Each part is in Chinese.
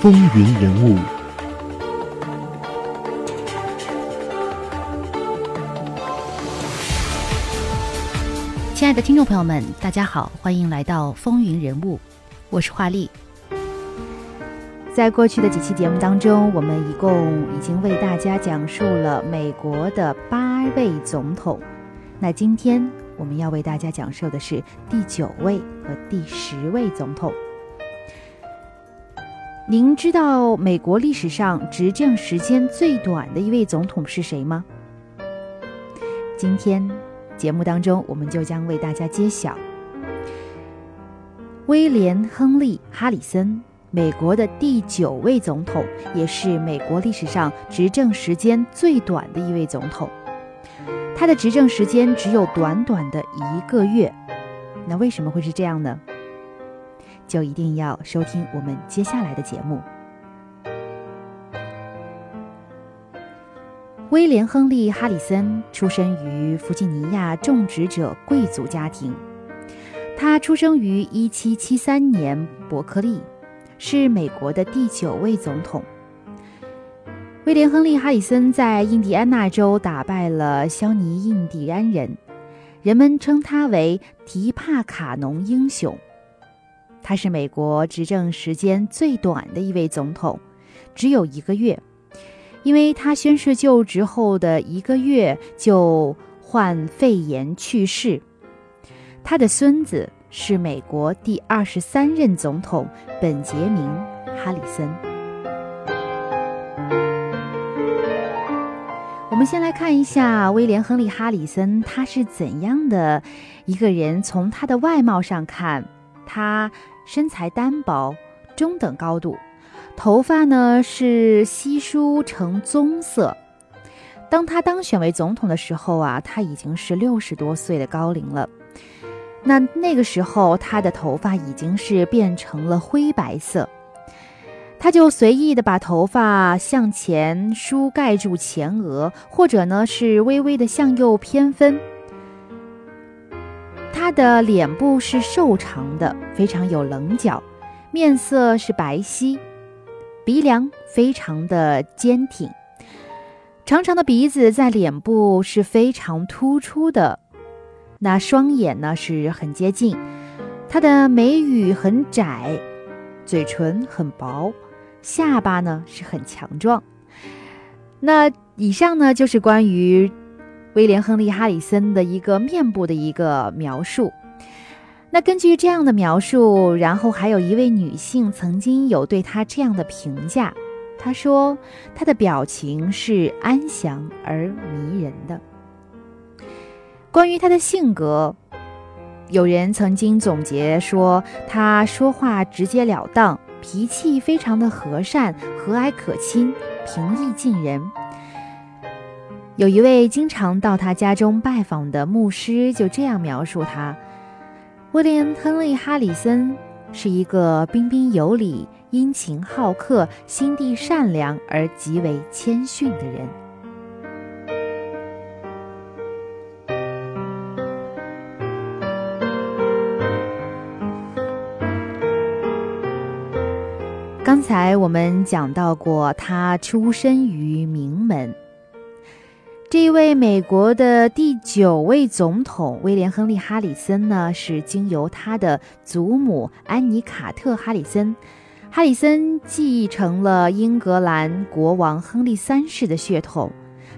风云人物。亲爱的听众朋友们，大家好，欢迎来到风云人物，我是华丽。在过去的几期节目当中，我们一共已经为大家讲述了美国的八位总统。那今天我们要为大家讲述的是第九位和第十位总统。您知道美国历史上执政时间最短的一位总统是谁吗？今天节目当中，我们就将为大家揭晓。威廉·亨利·哈里森，美国的第九位总统，也是美国历史上执政时间最短的一位总统。他的执政时间只有短短的一个月，那为什么会是这样呢？就一定要收听我们接下来的节目。威廉·亨利·哈里森出生于弗吉尼亚种植者贵族家庭，他出生于1773年伯克利，是美国的第九位总统。威廉·亨利·哈里森在印第安纳州打败了肖尼印第安人，人们称他为提帕卡农英雄。他是美国执政时间最短的一位总统，只有一个月，因为他宣誓就职后的一个月就患肺炎去世。他的孙子是美国第二十三任总统本杰明·哈里森。我们先来看一下威廉·亨利·哈里森，他是怎样的一个人？从他的外貌上看，他身材单薄，中等高度，头发呢是稀疏呈棕色。当他当选为总统的时候啊，他已经是六十多岁的高龄了。那那个时候，他的头发已经是变成了灰白色。他就随意的把头发向前梳盖住前额，或者呢是微微的向右偏分。他的脸部是瘦长的，非常有棱角，面色是白皙，鼻梁非常的坚挺，长长的鼻子在脸部是非常突出的。那双眼呢是很接近，他的眉宇很窄，嘴唇很薄。下巴呢是很强壮。那以上呢就是关于威廉·亨利·哈里森的一个面部的一个描述。那根据这样的描述，然后还有一位女性曾经有对他这样的评价，她说他的表情是安详而迷人的。关于他的性格，有人曾经总结说，他说话直截了当。脾气非常的和善、和蔼可亲、平易近人。有一位经常到他家中拜访的牧师就这样描述他：威廉·亨利·哈里森是一个彬彬有礼、殷勤好客、心地善良而极为谦逊的人。刚才我们讲到过，他出身于名门。这一位美国的第九位总统威廉·亨利·哈里森呢，是经由他的祖母安妮·卡特·哈里森。哈里森继承了英格兰国王亨利三世的血统，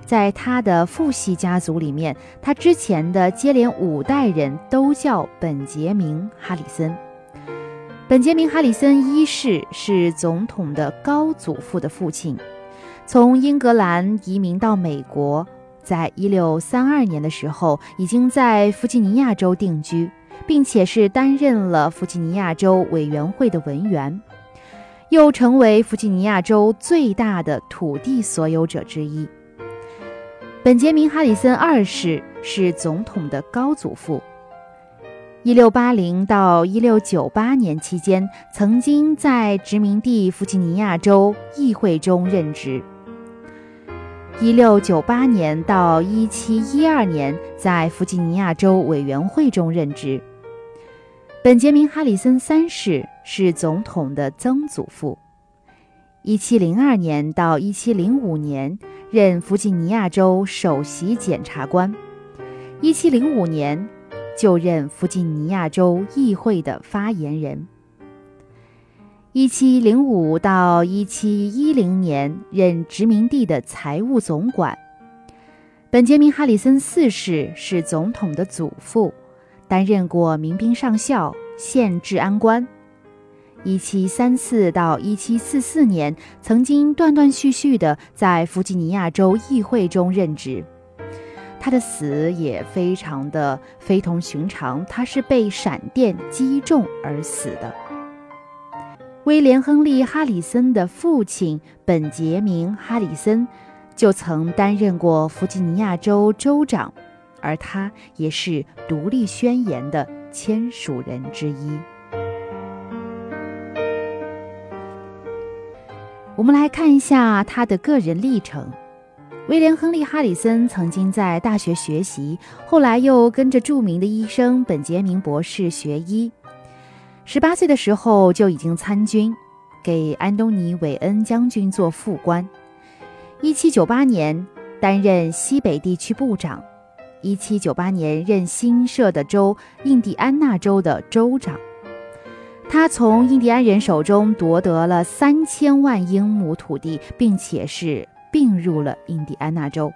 在他的父系家族里面，他之前的接连五代人都叫本杰明·哈里森。本杰明·哈里森一世是总统的高祖父的父亲，从英格兰移民到美国，在一六三二年的时候，已经在弗吉尼亚州定居，并且是担任了弗吉尼亚州委员会的文员，又成为弗吉尼亚州最大的土地所有者之一。本杰明·哈里森二世是总统的高祖父。一六八零到一六九八年期间，曾经在殖民地弗吉尼亚州议会中任职。一六九八年到一七一二年，在弗吉尼亚州委员会中任职。本杰明·哈里森三世是总统的曾祖父。一七零二年到一七零五年任弗吉尼亚州首席检察官，一七零五年就任弗吉尼亚州议会的发言人。一七零五到一七一零年任殖民地的财务总管。本杰明·哈里森四世是总统的祖父，担任过民兵上校、县治安官。一七三四到一七四四年，曾经断断续续的在弗吉尼亚州议会中任职。他的死也非常的非同寻常，他是被闪电击中而死的。威廉·亨利·哈里森的父亲本杰明·哈里森就曾担任过弗吉尼亚州州长，而他也是独立宣言的签署人之一。我们来看一下他的个人历程。威廉·亨利·哈里森曾经在大学学习，后来又跟着著名的医生本杰明博士学医。十八岁的时候就已经参军，给安东尼·韦恩将军做副官。一七九八年担任西北地区部长，一七九八年任新设的州印第安纳州的州长。他从印第安人手中夺得了三千万英亩土地，并且是并入了印第安纳州。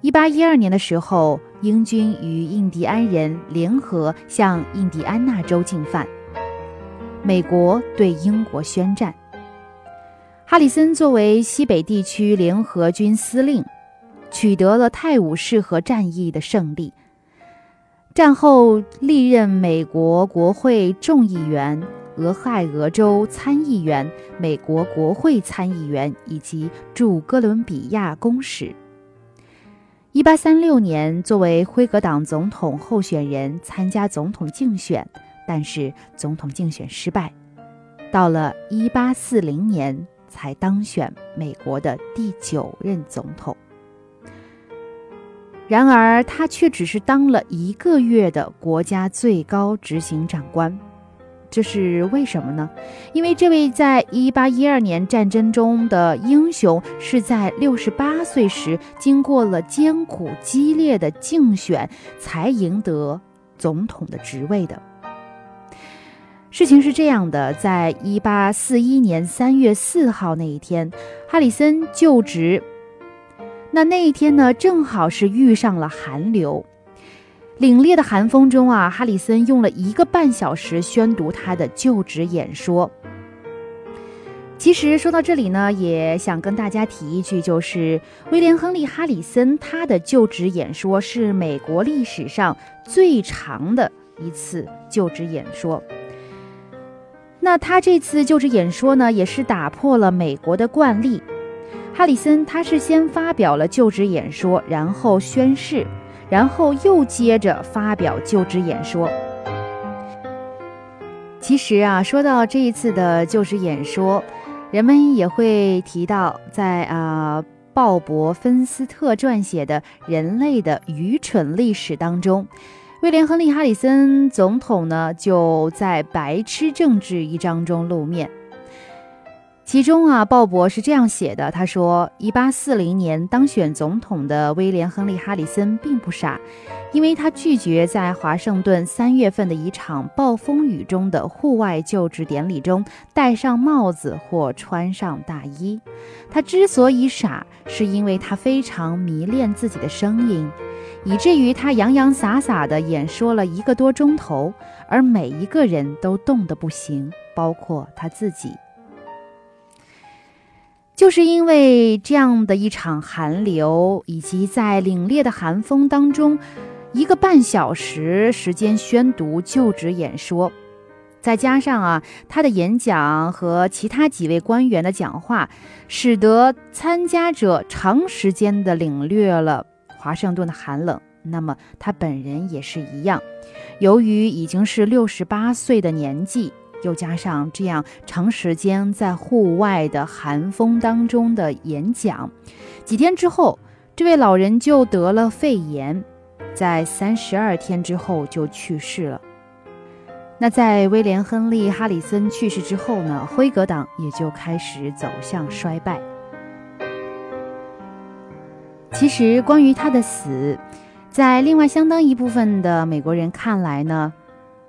一八一二年的时候，英军与印第安人联合向印第安纳州进犯，美国对英国宣战。哈里森作为西北地区联合军司令，取得了泰晤士河战役的胜利。战后历任美国国会众议员、俄亥俄州参议员、美国国会参议员以及驻哥伦比亚公使。一八三六年，作为辉格党总统候选人参加总统竞选，但是总统竞选失败。到了一八四零年，才当选美国的第九任总统。然而，他却只是当了一个月的国家最高执行长官，这是为什么呢？因为这位在1812年战争中的英雄，是在68岁时经过了艰苦激烈的竞选，才赢得总统的职位的。事情是这样的，在1841年3月4号那一天，哈里森就职。那那一天呢，正好是遇上了寒流，凛冽的寒风中啊，哈里森用了一个半小时宣读他的就职演说。其实说到这里呢，也想跟大家提一句，就是威廉·亨利·哈里森他的就职演说是美国历史上最长的一次就职演说。那他这次就职演说呢，也是打破了美国的惯例。哈里森他是先发表了就职演说，然后宣誓，然后又接着发表就职演说。其实啊，说到这一次的就职演说，人们也会提到，在啊鲍勃·芬斯特撰写的《人类的愚蠢历史》当中，威廉·亨利·哈里森总统呢就在“白痴政治”一章中露面。其中啊，鲍勃是这样写的：他说，一八四零年当选总统的威廉·亨利·哈里森并不傻，因为他拒绝在华盛顿三月份的一场暴风雨中的户外就职典礼中戴上帽子或穿上大衣。他之所以傻，是因为他非常迷恋自己的声音，以至于他洋洋洒洒地演说了一个多钟头，而每一个人都冻得不行，包括他自己。就是因为这样的一场寒流，以及在凛冽的寒风当中，一个半小时时间宣读就职演说，再加上啊他的演讲和其他几位官员的讲话，使得参加者长时间的领略了华盛顿的寒冷。那么他本人也是一样，由于已经是六十八岁的年纪。又加上这样长时间在户外的寒风当中的演讲，几天之后，这位老人就得了肺炎，在三十二天之后就去世了。那在威廉·亨利·哈里森去世之后呢，辉格党也就开始走向衰败。其实，关于他的死，在另外相当一部分的美国人看来呢，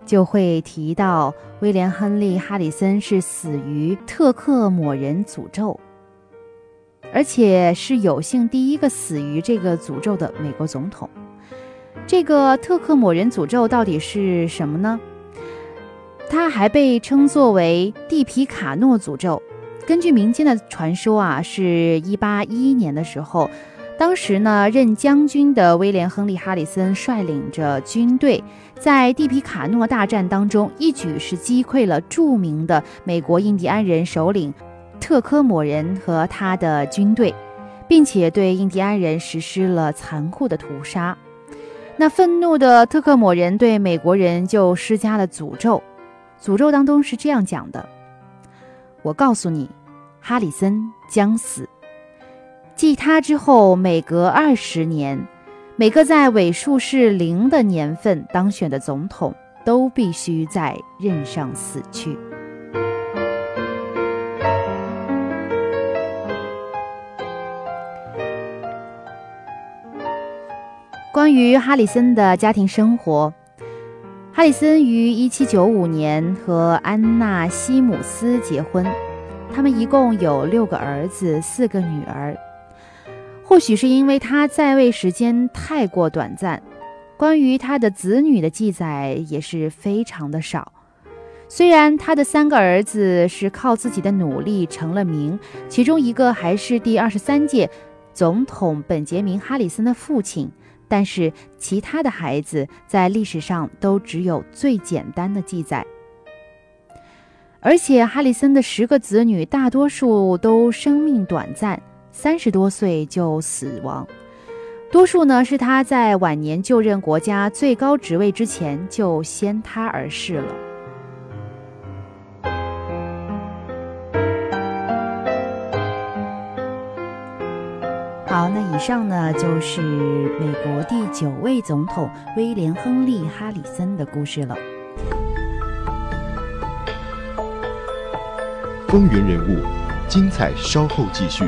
就会提到威廉·亨利·哈里森是死于特克抹人诅咒，而且是有幸第一个死于这个诅咒的美国总统。这个特克抹人诅咒到底是什么呢？它还被称作为蒂皮卡诺诅咒。根据民间的传说啊，是一八一一年的时候，当时呢任将军的威廉·亨利·哈里森率领着军队，在蒂皮卡诺大战当中，一举是击溃了著名的美国印第安人首领特科姆人和他的军队，并且对印第安人实施了残酷的屠杀。那愤怒的特克姆人对美国人就施加了诅咒，诅咒当中是这样讲的：“我告诉你，哈里森将死。继他之后，每隔二十年，每个在尾数是零的年份当选的总统，都必须在任上死去。”关于哈里森的家庭生活，哈里森于1795年和安娜·西姆斯结婚，他们一共有六个儿子，四个女儿。或许是因为他在位时间太过短暂，关于他的子女的记载也是非常的少。虽然他的三个儿子是靠自己的努力成了名，其中一个还是第二十三届总统本杰明·哈里森的父亲。但是其他的孩子在历史上都只有最简单的记载，而且哈里森的十个子女大多数都生命短暂，三十多岁就死亡，多数呢是他在晚年就任国家最高职位之前就先他而逝了。好，那以上呢就是美国第九位总统威廉·亨利·哈里森的故事了。风云人物，精彩稍后继续。